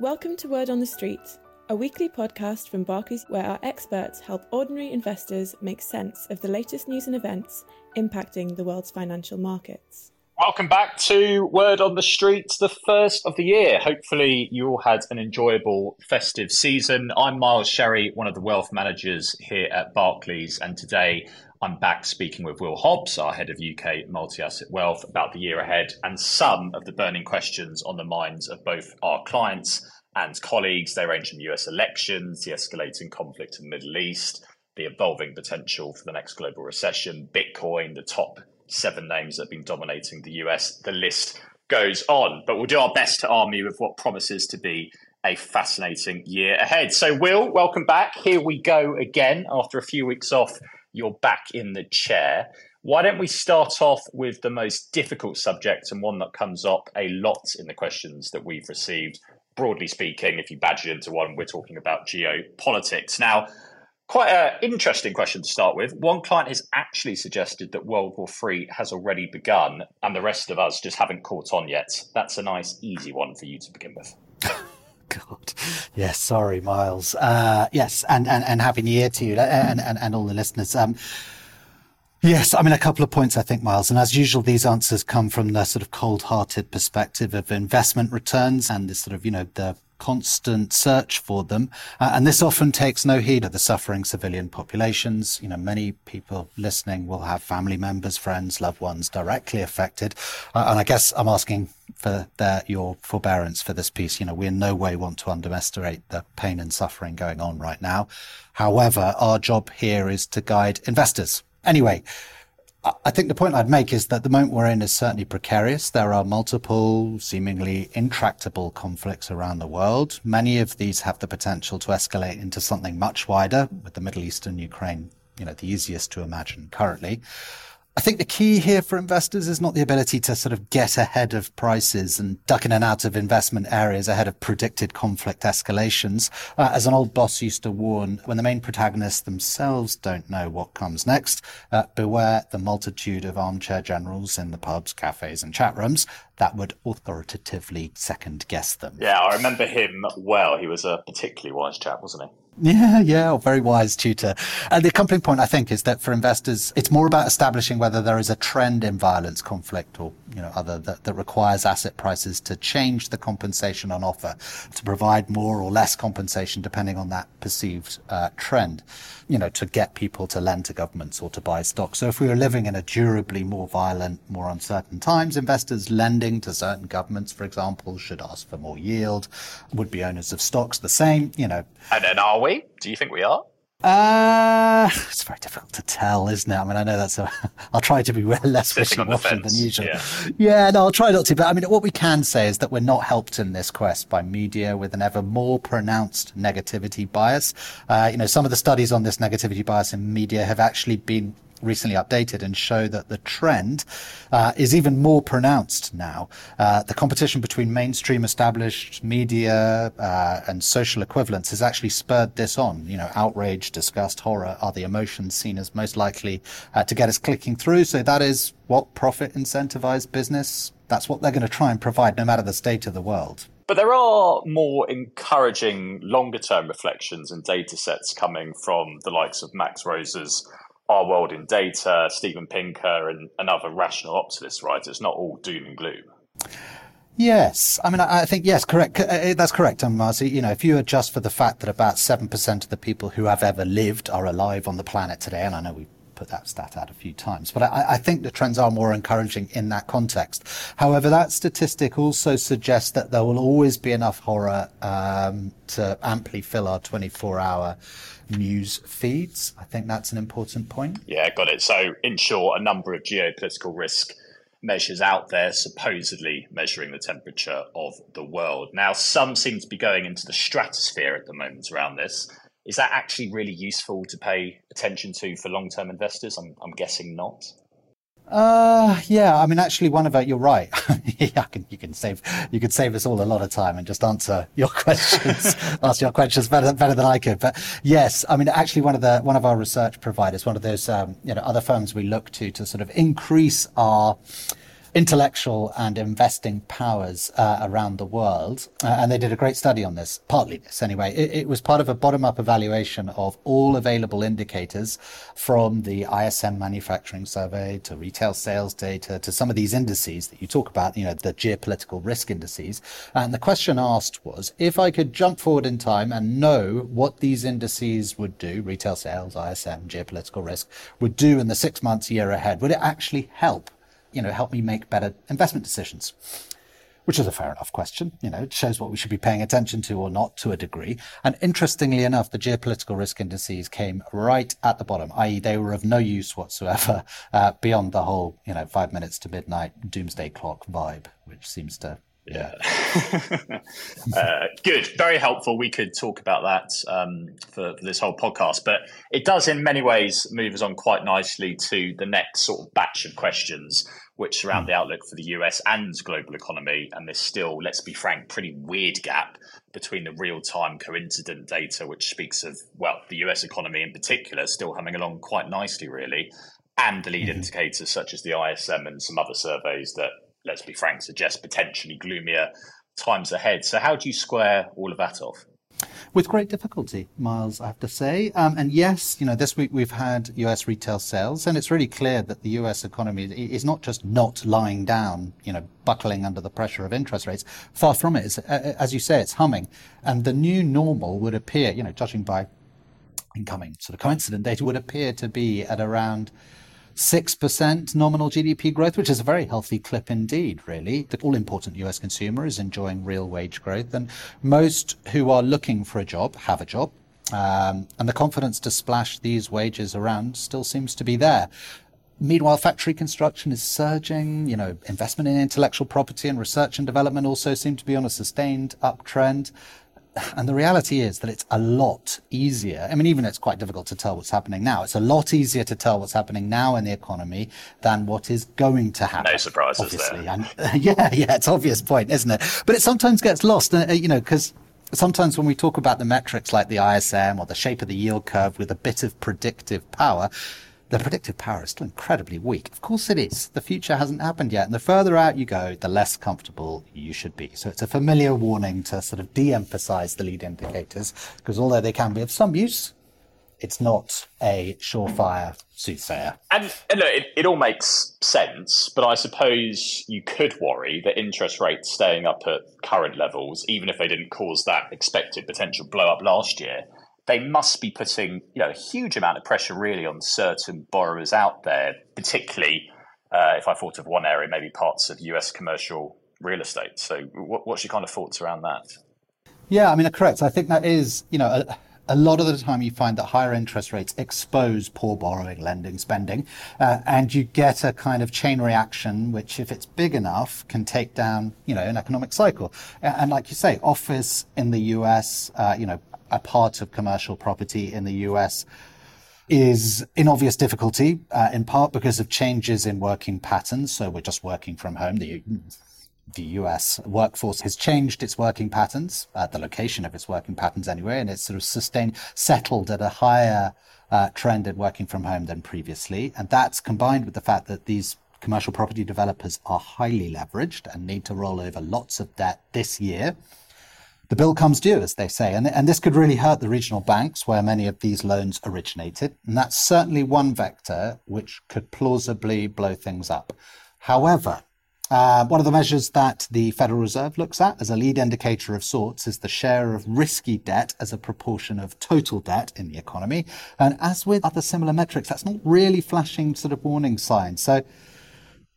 Welcome to Word on the Street, a weekly podcast from Barclays where our experts help ordinary investors make sense of the latest news and events impacting the world's financial markets. Welcome back to Word on the Street, the first of the year. Hopefully, you all had an enjoyable festive season. I'm Miles Sherry, one of the wealth managers here at Barclays, and today I'm back speaking with Will Hobbs, our head of UK multi asset wealth, about the year ahead and some of the burning questions on the minds of both our clients and colleagues. They range from US elections, the escalating conflict in the Middle East, the evolving potential for the next global recession, Bitcoin, the top seven names that have been dominating the US. The list goes on, but we'll do our best to arm you with what promises to be a fascinating year ahead. So, Will, welcome back. Here we go again. After a few weeks off, you're back in the chair. Why don't we start off with the most difficult subject and one that comes up a lot in the questions that we've received? Broadly speaking, if you badge it into one, we're talking about geopolitics. Now, Quite an interesting question to start with. One client has actually suggested that World War III has already begun, and the rest of us just haven't caught on yet. That's a nice, easy one for you to begin with. God. Yes, sorry, Miles. Uh, yes, and, and, and happy new year to you and, and, and all the listeners. Um, Yes, I mean, a couple of points, I think, Miles. And as usual, these answers come from the sort of cold hearted perspective of investment returns and this sort of, you know, the constant search for them. Uh, and this often takes no heed of the suffering civilian populations. You know, many people listening will have family members, friends, loved ones directly affected. Uh, and I guess I'm asking for their, your forbearance for this piece. You know, we in no way want to underestimate the pain and suffering going on right now. However, our job here is to guide investors Anyway, I think the point I'd make is that the moment we're in is certainly precarious. There are multiple, seemingly intractable conflicts around the world. Many of these have the potential to escalate into something much wider, with the Middle East and Ukraine, you know, the easiest to imagine currently. I think the key here for investors is not the ability to sort of get ahead of prices and duck in and out of investment areas ahead of predicted conflict escalations. Uh, as an old boss used to warn, when the main protagonists themselves don't know what comes next, uh, beware the multitude of armchair generals in the pubs, cafes, and chat rooms that would authoritatively second guess them. Yeah, I remember him well. He was a particularly wise chap, wasn't he? Yeah, yeah, very wise tutor. And the accompanying point, I think, is that for investors, it's more about establishing whether there is a trend in violence, conflict, or you know, other that, that requires asset prices to change the compensation on offer to provide more or less compensation depending on that perceived uh, trend. You know, to get people to lend to governments or to buy stocks. So if we were living in a durably more violent, more uncertain times, investors lending to certain governments, for example, should ask for more yield. Would be owners of stocks the same? You know. And, and are we? Do you think we are? Uh, it's very difficult to tell, isn't it? I mean, I know that's a. I'll try to be less wishy-washy than usual. Yeah. yeah, no, I'll try not to. But I mean, what we can say is that we're not helped in this quest by media with an ever more pronounced negativity bias. Uh, you know, some of the studies on this negativity bias in media have actually been recently updated and show that the trend uh, is even more pronounced now. Uh, the competition between mainstream established media uh, and social equivalents has actually spurred this on. You know, outrage, disgust, horror are the emotions seen as most likely uh, to get us clicking through. So that is what profit incentivized business. That's what they're going to try and provide, no matter the state of the world. But there are more encouraging longer term reflections and data sets coming from the likes of Max Roser's our World in Data, Steven Pinker, and, and other rational optimists, right? It's not all doom and gloom. Yes, I mean, I think yes, correct. Uh, that's correct, um, Marcy. You know, if you adjust for the fact that about seven percent of the people who have ever lived are alive on the planet today, and I know we put that stat out a few times, but I, I, think the trends are more encouraging in that context. However, that statistic also suggests that there will always be enough horror um, to amply fill our 24-hour news feeds. I think that's an important point. Yeah, got it. So, in short, a number of geopolitical risk measures out there supposedly measuring the temperature of the world. Now, some seem to be going into the stratosphere at the moment around this. Is that actually really useful to pay attention to for long term investors? I'm, I'm guessing not. Uh, yeah. I mean, actually, one of it. You're right. yeah, can, you can save you could save us all a lot of time and just answer your questions, ask your questions better better than I could. But yes, I mean, actually, one of the one of our research providers, one of those um, you know other firms we look to to sort of increase our intellectual and investing powers uh, around the world. Uh, and they did a great study on this, partly this anyway. It, it was part of a bottom up evaluation of all available indicators from the ISM manufacturing survey to retail sales data to some of these indices that you talk about, you know, the geopolitical risk indices. And the question asked was if I could jump forward in time and know what these indices would do, retail sales, ISM, geopolitical risk, would do in the six months, year ahead, would it actually help? You know, help me make better investment decisions? Which is a fair enough question. You know, it shows what we should be paying attention to or not to a degree. And interestingly enough, the geopolitical risk indices came right at the bottom, i.e., they were of no use whatsoever uh, beyond the whole, you know, five minutes to midnight doomsday clock vibe, which seems to yeah. uh, good. Very helpful. We could talk about that um, for, for, this whole podcast, but it does, in many ways, move us on quite nicely to the next sort of batch of questions, which surround hmm. the outlook for the US and global economy. And there's still, let's be frank, pretty weird gap between the real time coincident data, which speaks of, well, the US economy in particular, still humming along quite nicely, really, and the lead mm-hmm. indicators such as the ISM and some other surveys that let's be frank, suggest potentially gloomier times ahead. So, how do you square all of that off? With great difficulty, Miles, I have to say. Um, and yes, you know, this week we've had US retail sales, and it's really clear that the US economy is not just not lying down, you know, buckling under the pressure of interest rates. Far from it. It's, as you say, it's humming. And the new normal would appear, you know, judging by incoming sort of coincident data, would appear to be at around 6% nominal GDP growth, which is a very healthy clip indeed, really. The all important US consumer is enjoying real wage growth, and most who are looking for a job have a job. Um, and the confidence to splash these wages around still seems to be there. Meanwhile, factory construction is surging. You know, investment in intellectual property and research and development also seem to be on a sustained uptrend and the reality is that it's a lot easier. I mean, even it's quite difficult to tell what's happening now. It's a lot easier to tell what's happening now in the economy than what is going to happen. No surprises obviously. there. And, yeah, yeah, it's obvious point, isn't it? But it sometimes gets lost, uh, you know, because sometimes when we talk about the metrics like the ISM or the shape of the yield curve with a bit of predictive power, the predictive power is still incredibly weak. Of course it is. The future hasn't happened yet. And the further out you go, the less comfortable you should be. So it's a familiar warning to sort of de-emphasize the lead indicators because although they can be of some use, it's not a surefire soothsayer. And, and look, it, it all makes sense, but I suppose you could worry that interest rates staying up at current levels, even if they didn't cause that expected potential blow up last year, they must be putting you know a huge amount of pressure really on certain borrowers out there, particularly uh, if I thought of one area, maybe parts of US commercial real estate. So, what, what's your kind of thoughts around that? Yeah, I mean, correct. I think that is you know. A, a lot of the time you find that higher interest rates expose poor borrowing, lending, spending, uh, and you get a kind of chain reaction, which, if it's big enough, can take down, you know, an economic cycle. And like you say, office in the US, uh, you know, a part of commercial property in the US is in obvious difficulty, uh, in part because of changes in working patterns. So we're just working from home. The, the US workforce has changed its working patterns, uh, the location of its working patterns anyway, and it's sort of sustained, settled at a higher uh, trend in working from home than previously. And that's combined with the fact that these commercial property developers are highly leveraged and need to roll over lots of debt this year the bill comes due, as they say. And, and this could really hurt the regional banks where many of these loans originated. And that's certainly one vector which could plausibly blow things up. However, uh, one of the measures that the Federal Reserve looks at as a lead indicator of sorts is the share of risky debt as a proportion of total debt in the economy. And as with other similar metrics, that's not really flashing sort of warning signs. So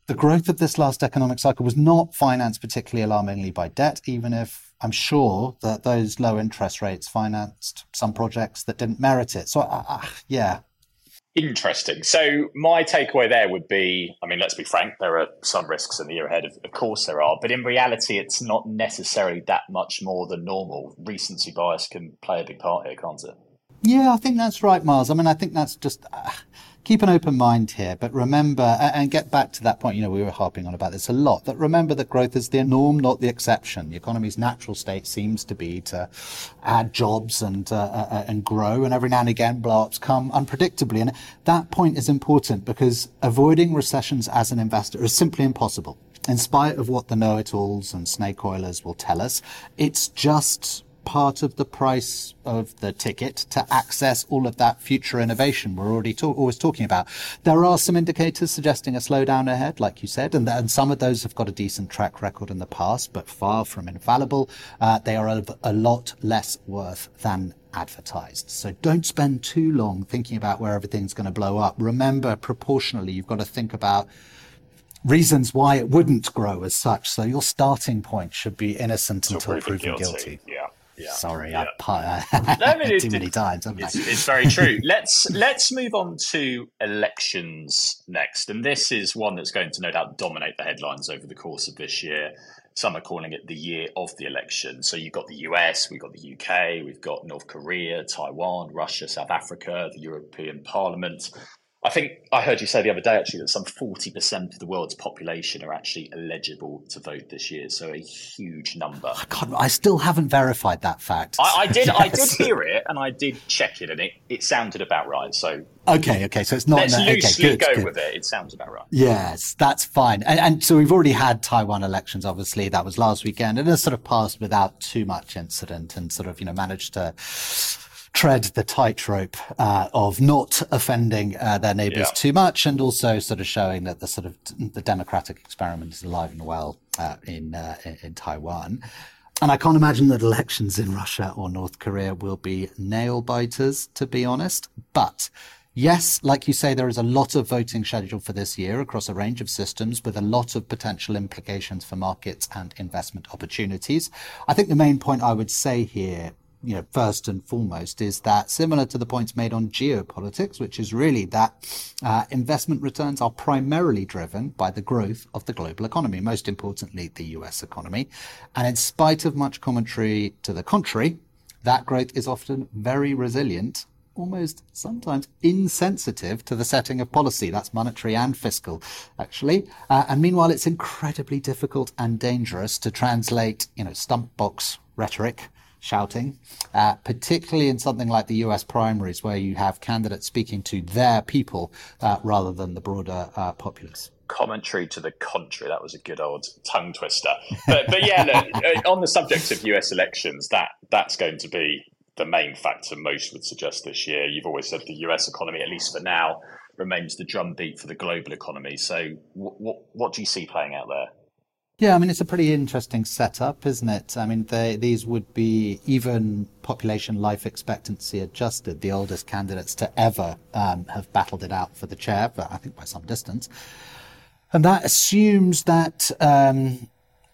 the growth of this last economic cycle was not financed particularly alarmingly by debt, even if I'm sure that those low interest rates financed some projects that didn't merit it. So, uh, yeah. Interesting. So, my takeaway there would be I mean, let's be frank, there are some risks in the year ahead. Of, of course, there are. But in reality, it's not necessarily that much more than normal. Recency bias can play a big part here, can't it? Yeah, I think that's right, Miles. I mean, I think that's just. Uh, keep an open mind here, but remember, and get back to that point, you know, we were harping on about this a lot, that remember that growth is the norm, not the exception. The economy's natural state seems to be to add jobs and, uh, uh, uh, and grow, and every now and again blow-ups come unpredictably. And that point is important because avoiding recessions as an investor is simply impossible. in spite of what the know-it-alls and snake oilers will tell us, it's just part of the price of the ticket to access all of that future innovation we're already talk- always talking about. There are some indicators suggesting a slowdown ahead, like you said, and, and some of those have got a decent track record in the past, but far from infallible. Uh, they are a, a lot less worth than advertised. So don't spend too long thinking about where everything's going to blow up. Remember, proportionally, you've got to think about reasons why it wouldn't grow as such. So your starting point should be innocent until proven guilty. guilty. Yeah. Yeah. Sorry, yeah. I, uh, no, too many times. It's, it's, very true. let's let's move on to elections next, and this is one that's going to no doubt dominate the headlines over the course of this year. Some are calling it the year of the election. So you've got the US, we've got the UK, we've got North Korea, Taiwan, Russia, South Africa, the European Parliament. I think I heard you say the other day actually that some 40% of the world's population are actually eligible to vote this year. So a huge number. Oh, I, can't, I still haven't verified that fact. I, I did yes. I did hear it and I did check it and it, it sounded about right. So Okay, okay. So it's not. Let's no, loosely okay, good, go good. with it. It sounds about right. Yes, that's fine. And, and, so we've already had Taiwan elections. Obviously, that was last weekend, and it sort of passed without too much incident, and sort of you know managed to tread the tightrope uh, of not offending uh, their neighbours yeah. too much, and also sort of showing that the sort of the democratic experiment is alive and well uh, in, uh, in, in Taiwan. And I can't imagine that elections in Russia or North Korea will be nail biters, to be honest. But yes, like you say, there is a lot of voting scheduled for this year across a range of systems with a lot of potential implications for markets and investment opportunities. I think the main point I would say here you know, first and foremost is that similar to the points made on geopolitics, which is really that uh, investment returns are primarily driven by the growth of the global economy, most importantly, the US economy. And in spite of much commentary to the contrary, that growth is often very resilient, almost sometimes insensitive to the setting of policy. That's monetary and fiscal, actually. Uh, and meanwhile, it's incredibly difficult and dangerous to translate, you know, stump box rhetoric shouting, uh, particularly in something like the US primaries, where you have candidates speaking to their people uh, rather than the broader uh, populace commentary to the contrary. That was a good old tongue twister. But, but yeah, look, uh, on the subject of US elections, that that's going to be the main factor most would suggest this year. You've always said the US economy, at least for now, remains the drumbeat for the global economy. So, what what do you see playing out there? Yeah, I mean, it's a pretty interesting setup, isn't it? I mean, they, these would be even population life expectancy adjusted, the oldest candidates to ever um, have battled it out for the chair, but I think by some distance. And that assumes that um,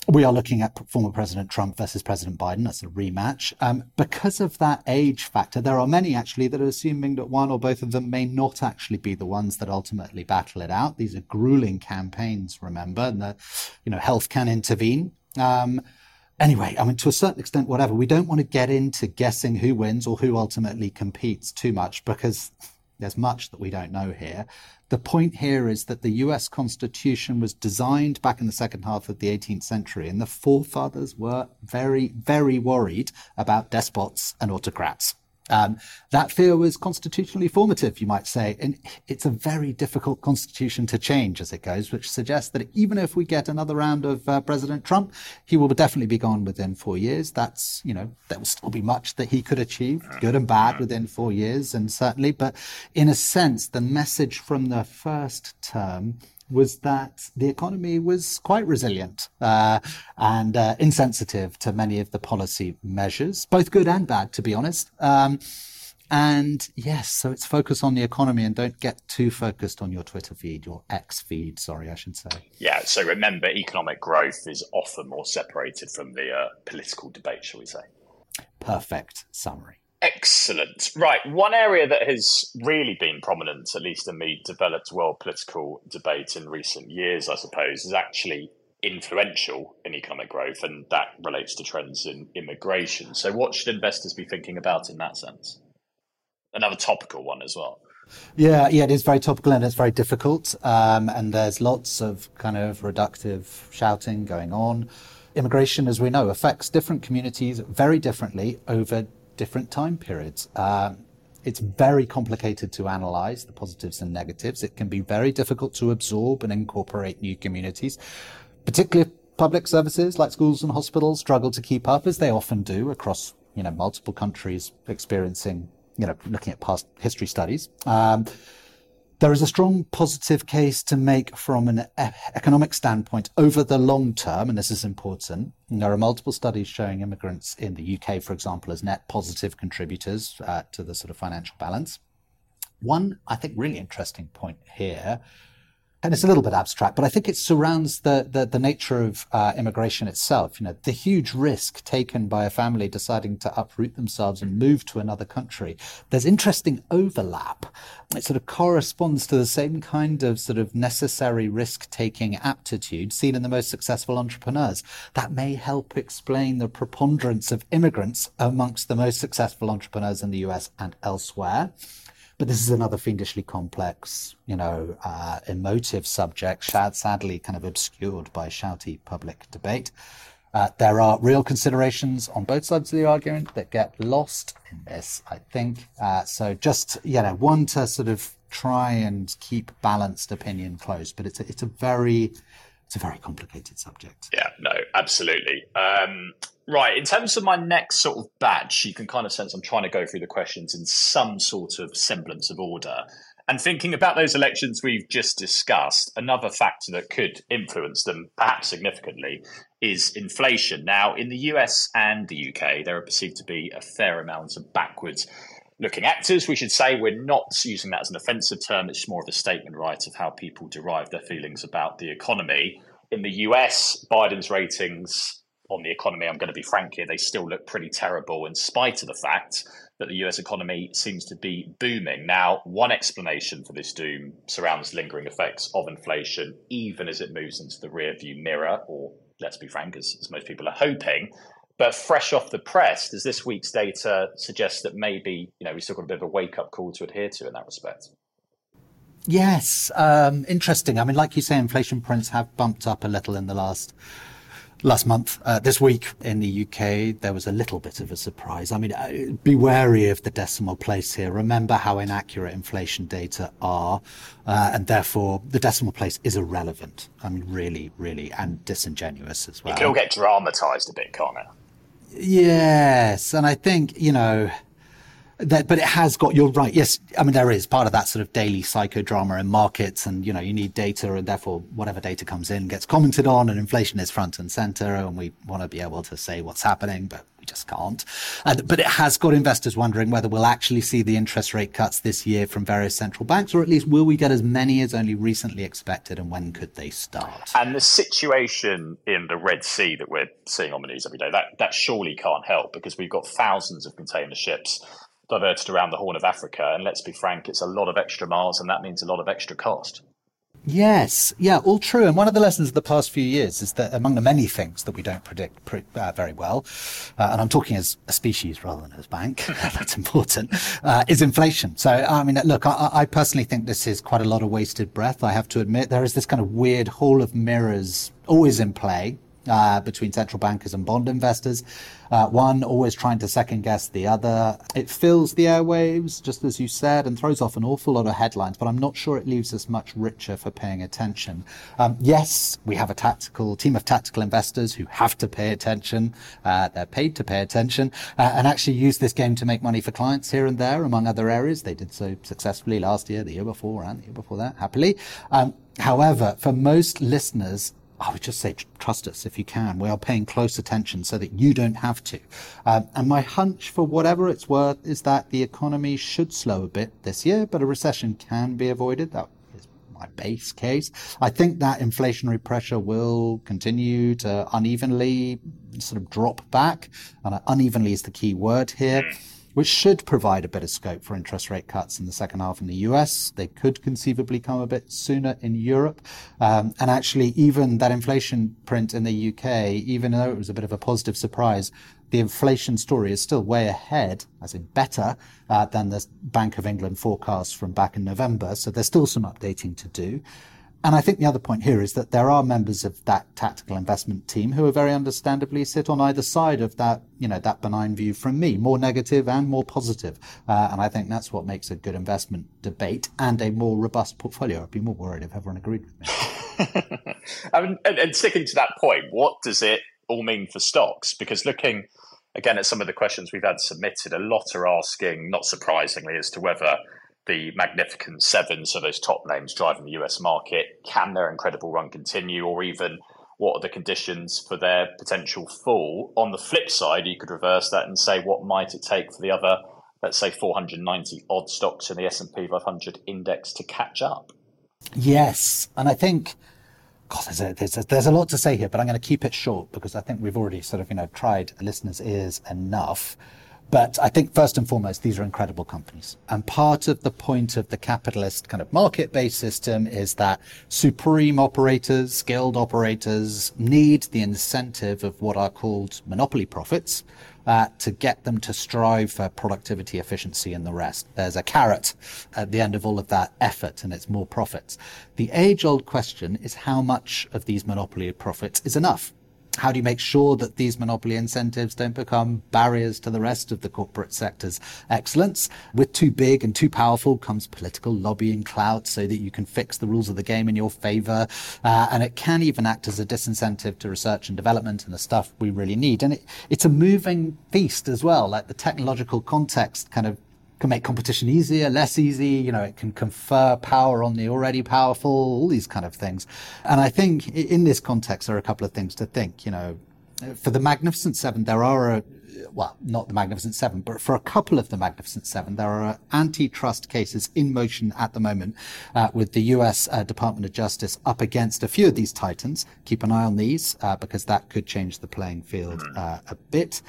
we are looking at former President Trump versus President Biden. That's a rematch. Um, because of that age factor, there are many actually that are assuming that one or both of them may not actually be the ones that ultimately battle it out. These are grueling campaigns, remember, and the, you know, health can intervene. Um, anyway, I mean, to a certain extent, whatever. We don't want to get into guessing who wins or who ultimately competes too much because there's much that we don't know here. The point here is that the US Constitution was designed back in the second half of the 18th century, and the forefathers were very, very worried about despots and autocrats. Um, that fear was constitutionally formative, you might say, and it's a very difficult constitution to change as it goes, which suggests that even if we get another round of uh, President Trump, he will definitely be gone within four years. That's, you know, there will still be much that he could achieve, good and bad within four years, and certainly, but in a sense, the message from the first term was that the economy was quite resilient uh, and uh, insensitive to many of the policy measures, both good and bad, to be honest. Um, and yes, so it's focus on the economy and don't get too focused on your Twitter feed, your X feed, sorry, I should say. Yeah, so remember, economic growth is often more separated from the uh, political debate, shall we say. Perfect summary. Excellent. Right. One area that has really been prominent, at least in the developed world political debate in recent years, I suppose, is actually influential in economic growth, and that relates to trends in immigration. So, what should investors be thinking about in that sense? Another topical one as well. Yeah, yeah, it is very topical and it's very difficult. Um, and there's lots of kind of reductive shouting going on. Immigration, as we know, affects different communities very differently over different time periods. Um, it's very complicated to analyze the positives and negatives. It can be very difficult to absorb and incorporate new communities. particularly public services like schools and hospitals struggle to keep up, as they often do across you know multiple countries experiencing you know looking at past history studies. Um, there is a strong positive case to make from an economic standpoint over the long term, and this is important. There are multiple studies showing immigrants in the UK, for example, as net positive contributors uh, to the sort of financial balance. One, I think, really interesting point here and it's a little bit abstract, but I think it surrounds the the, the nature of uh, immigration itself. You know, the huge risk taken by a family deciding to uproot themselves and move to another country. There's interesting overlap. It sort of corresponds to the same kind of sort of necessary risk taking aptitude seen in the most successful entrepreneurs. That may help explain the preponderance of immigrants amongst the most successful entrepreneurs in the US and elsewhere. But this is another fiendishly complex, you know, uh, emotive subject, sadly kind of obscured by shouty public debate. Uh, there are real considerations on both sides of the argument that get lost in this, I think. Uh, so just, you know, one to sort of try and keep balanced opinion close, but it's a, it's a very, it's a very complicated subject. Yeah, no, absolutely. Um, right. In terms of my next sort of batch, you can kind of sense I'm trying to go through the questions in some sort of semblance of order. And thinking about those elections we've just discussed, another factor that could influence them, perhaps significantly, is inflation. Now, in the US and the UK, there are perceived to be a fair amount of backwards looking actors. We should say we're not using that as an offensive term. It's more of a statement, right, of how people derive their feelings about the economy. In the US, Biden's ratings on the economy, I'm going to be frank here, they still look pretty terrible in spite of the fact that the US economy seems to be booming. Now, one explanation for this doom surrounds lingering effects of inflation, even as it moves into the rearview mirror, or let's be frank, as, as most people are hoping. But fresh off the press, does this week's data suggest that maybe you know we still got a bit of a wake up call to adhere to in that respect? Yes, um, interesting. I mean, like you say, inflation prints have bumped up a little in the last last month. Uh, this week in the UK, there was a little bit of a surprise. I mean, uh, be wary of the decimal place here. Remember how inaccurate inflation data are, uh, and therefore the decimal place is irrelevant. I mean, really, really, and disingenuous as well. It can all get dramatized a bit, can't it? Yes, and I think you know that, but it has got. You're right. Yes, I mean there is part of that sort of daily psychodrama in markets, and you know you need data, and therefore whatever data comes in gets commented on, and inflation is front and center, and we want to be able to say what's happening, but we just can't. And, but it has got investors wondering whether we'll actually see the interest rate cuts this year from various central banks, or at least will we get as many as only recently expected, and when could they start? And the situation in the Red Sea that we're seeing on the news every day, that that surely can't help because we've got thousands of container ships diverted around the Horn of Africa. And let's be frank, it's a lot of extra miles, and that means a lot of extra cost. Yes, yeah, all true. And one of the lessons of the past few years is that among the many things that we don't predict pre- uh, very well, uh, and I'm talking as a species rather than as bank, that's important, uh, is inflation. So, I mean, look, I, I, personally think this is quite a lot of wasted breath. I have to admit, there is this kind of weird hall of mirrors always in play uh, between central bankers and bond investors. Uh, one always trying to second guess the other. It fills the airwaves, just as you said, and throws off an awful lot of headlines, but I'm not sure it leaves us much richer for paying attention. Um, yes, we have a tactical team of tactical investors who have to pay attention. Uh, they're paid to pay attention uh, and actually use this game to make money for clients here and there, among other areas. They did so successfully last year, the year before, and the year before that, happily. Um, however, for most listeners, I would just say trust us if you can. We are paying close attention so that you don't have to. Um, and my hunch, for whatever it's worth, is that the economy should slow a bit this year, but a recession can be avoided. That is my base case. I think that inflationary pressure will continue to unevenly sort of drop back, and unevenly is the key word here. Which should provide a bit of scope for interest rate cuts in the second half in the US. They could conceivably come a bit sooner in Europe. Um, and actually, even that inflation print in the UK, even though it was a bit of a positive surprise, the inflation story is still way ahead, as in better, uh, than the Bank of England forecast from back in November. So there's still some updating to do. And I think the other point here is that there are members of that tactical investment team who are very understandably sit on either side of that, you know, that benign view from me, more negative and more positive. Uh, and I think that's what makes a good investment debate and a more robust portfolio. I'd be more worried if everyone agreed with me. I mean, and, and sticking to that point, what does it all mean for stocks? Because looking again at some of the questions we've had submitted, a lot are asking, not surprisingly, as to whether the Magnificent Seven, so those top names driving the US market, can their incredible run continue, or even what are the conditions for their potential fall? On the flip side, you could reverse that and say, what might it take for the other, let's say, 490 odd stocks in the S and P 500 index to catch up? Yes, and I think. God, there's a, there's, a, there's a lot to say here, but I'm going to keep it short because I think we've already sort of, you know, tried listeners' ears enough. But I think first and foremost, these are incredible companies. And part of the point of the capitalist kind of market based system is that supreme operators, skilled operators need the incentive of what are called monopoly profits. Uh, to get them to strive for productivity, efficiency, and the rest. There's a carrot at the end of all of that effort, and it's more profits. The age old question is how much of these monopoly profits is enough? How do you make sure that these monopoly incentives don't become barriers to the rest of the corporate sector's excellence? With too big and too powerful comes political lobbying clout so that you can fix the rules of the game in your favor. Uh, and it can even act as a disincentive to research and development and the stuff we really need. And it, it's a moving feast as well. Like the technological context kind of can make competition easier, less easy. You know, it can confer power on the already powerful, all these kind of things. And I think in this context, there are a couple of things to think. You know, for the Magnificent Seven, there are a, well, not the Magnificent Seven, but for a couple of the Magnificent Seven, there are antitrust cases in motion at the moment uh, with the US uh, Department of Justice up against a few of these titans. Keep an eye on these uh, because that could change the playing field uh, a bit.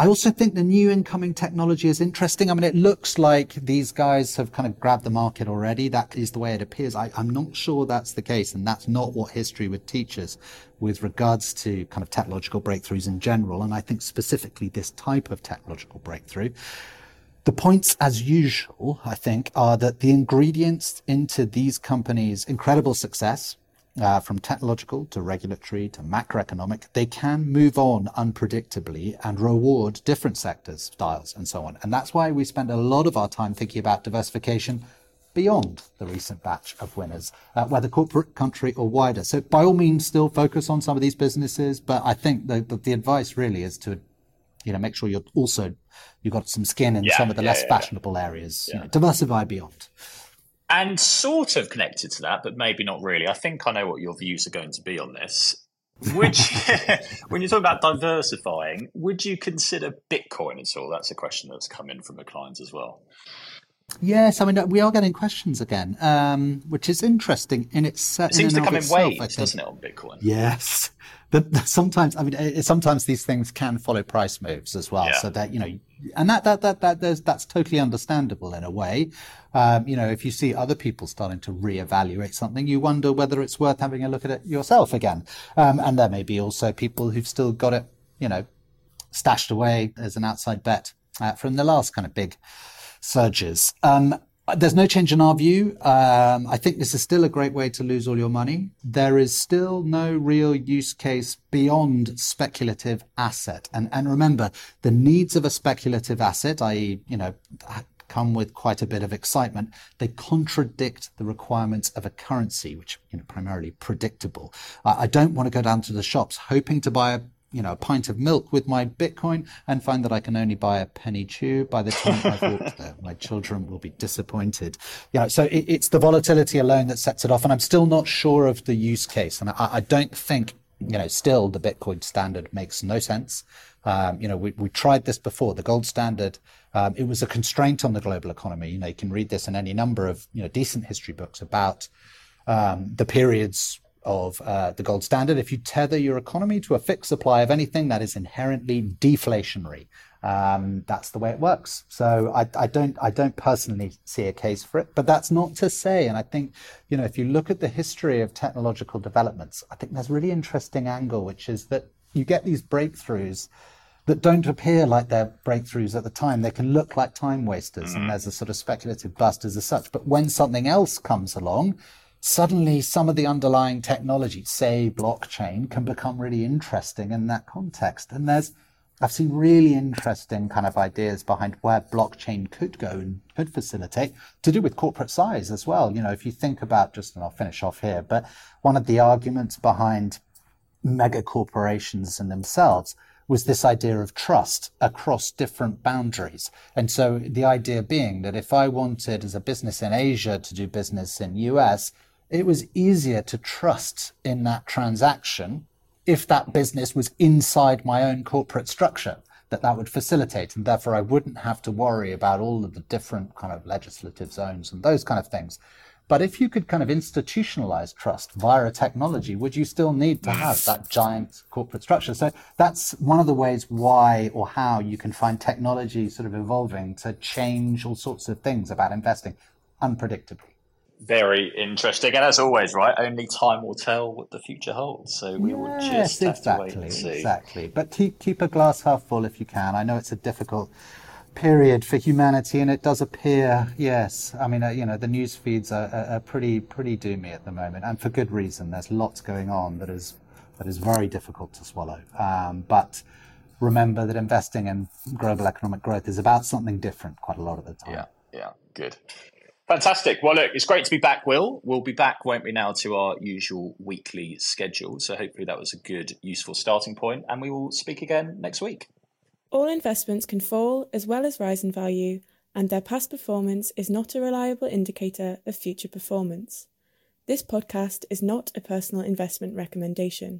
I also think the new incoming technology is interesting. I mean, it looks like these guys have kind of grabbed the market already. That is the way it appears. I, am not sure that's the case, and that's not what history would teach us with regards to kind of technological breakthroughs in general. And I think specifically this type of technological breakthrough. The points, as usual, I think, are that the ingredients into these companies' incredible success, uh, from technological to regulatory to macroeconomic, they can move on unpredictably and reward different sectors, styles, and so on. And that's why we spend a lot of our time thinking about diversification beyond the recent batch of winners, uh, whether corporate, country, or wider. So by all means, still focus on some of these businesses, but I think the, the, the advice really is to, you know, make sure you're also you've got some skin in yeah, some of the yeah, less yeah, fashionable areas. You know, diversify beyond. And sort of connected to that, but maybe not really. I think I know what your views are going to be on this. Which, when you're talking about diversifying, would you consider Bitcoin at all? That's a question that's come in from the clients as well. Yes, I mean we are getting questions again, um, which is interesting in its. It seems in to come in waves, doesn't it, on Bitcoin? Yes, but sometimes I mean sometimes these things can follow price moves as well, yeah. so that you know, and that that that that that's totally understandable in a way. Um, you know, if you see other people starting to reevaluate something, you wonder whether it's worth having a look at it yourself again. Um, and there may be also people who've still got it, you know, stashed away as an outside bet uh, from the last kind of big surges. Um, there's no change in our view. Um, I think this is still a great way to lose all your money. There is still no real use case beyond speculative asset. And, and remember, the needs of a speculative asset, i.e., you know, come with quite a bit of excitement. They contradict the requirements of a currency, which you know primarily predictable. I don't want to go down to the shops hoping to buy a you know a pint of milk with my Bitcoin and find that I can only buy a penny chew. By the time I've walked there, my children will be disappointed. You know, so it, it's the volatility alone that sets it off, and I'm still not sure of the use case, and I, I don't think you know still the Bitcoin standard makes no sense. Um, you know, we, we tried this before. The gold standard, um, it was a constraint on the global economy. You know, you can read this in any number of, you know, decent history books about um, the periods of uh, the gold standard. If you tether your economy to a fixed supply of anything that is inherently deflationary, um, that's the way it works. So I, I, don't I don't personally see a case for it, but that's not to say. And I think you know if you look at the history of technological developments, I think there's a really interesting angle, which is that you get these breakthroughs that don't appear like they're breakthroughs at the time. They can look like time wasters, mm-hmm. and there's a sort of speculative bust as such. But when something else comes along, suddenly some of the underlying technology, say blockchain, can become really interesting in that context. And there's, I've seen really interesting kind of ideas behind where blockchain could go and could facilitate to do with corporate size as well. You know, if you think about just, and I'll finish off here, but one of the arguments behind mega corporations and themselves was this idea of trust across different boundaries. And so the idea being that if I wanted as a business in Asia to do business in US, it was easier to trust in that transaction if that business was inside my own corporate structure that that would facilitate and therefore I wouldn't have to worry about all of the different kind of legislative zones and those kind of things. But if you could kind of institutionalize trust via a technology, would you still need to have that giant corporate structure? So that's one of the ways why or how you can find technology sort of evolving to change all sorts of things about investing unpredictably very interesting. And as always, right, only time will tell what the future holds. So we yes, will just exactly, to wait and see. Exactly. But keep, keep a glass half full if you can. I know it's a difficult period for humanity, and it does appear, yes. I mean, uh, you know, the news feeds are, are, are, pretty pretty doomy at the moment, and for good reason. There's lots going on that is that is very difficult to swallow. Um, but remember that investing in global economic growth is about something different quite a lot of the time. Yeah, yeah, good. Fantastic. Well, look, it's great to be back, Will. We'll be back, won't we, now to our usual weekly schedule. So hopefully that was a good, useful starting point, and we will speak again next week. All investments can fall as well as rise in value, and their past performance is not a reliable indicator of future performance. This podcast is not a personal investment recommendation.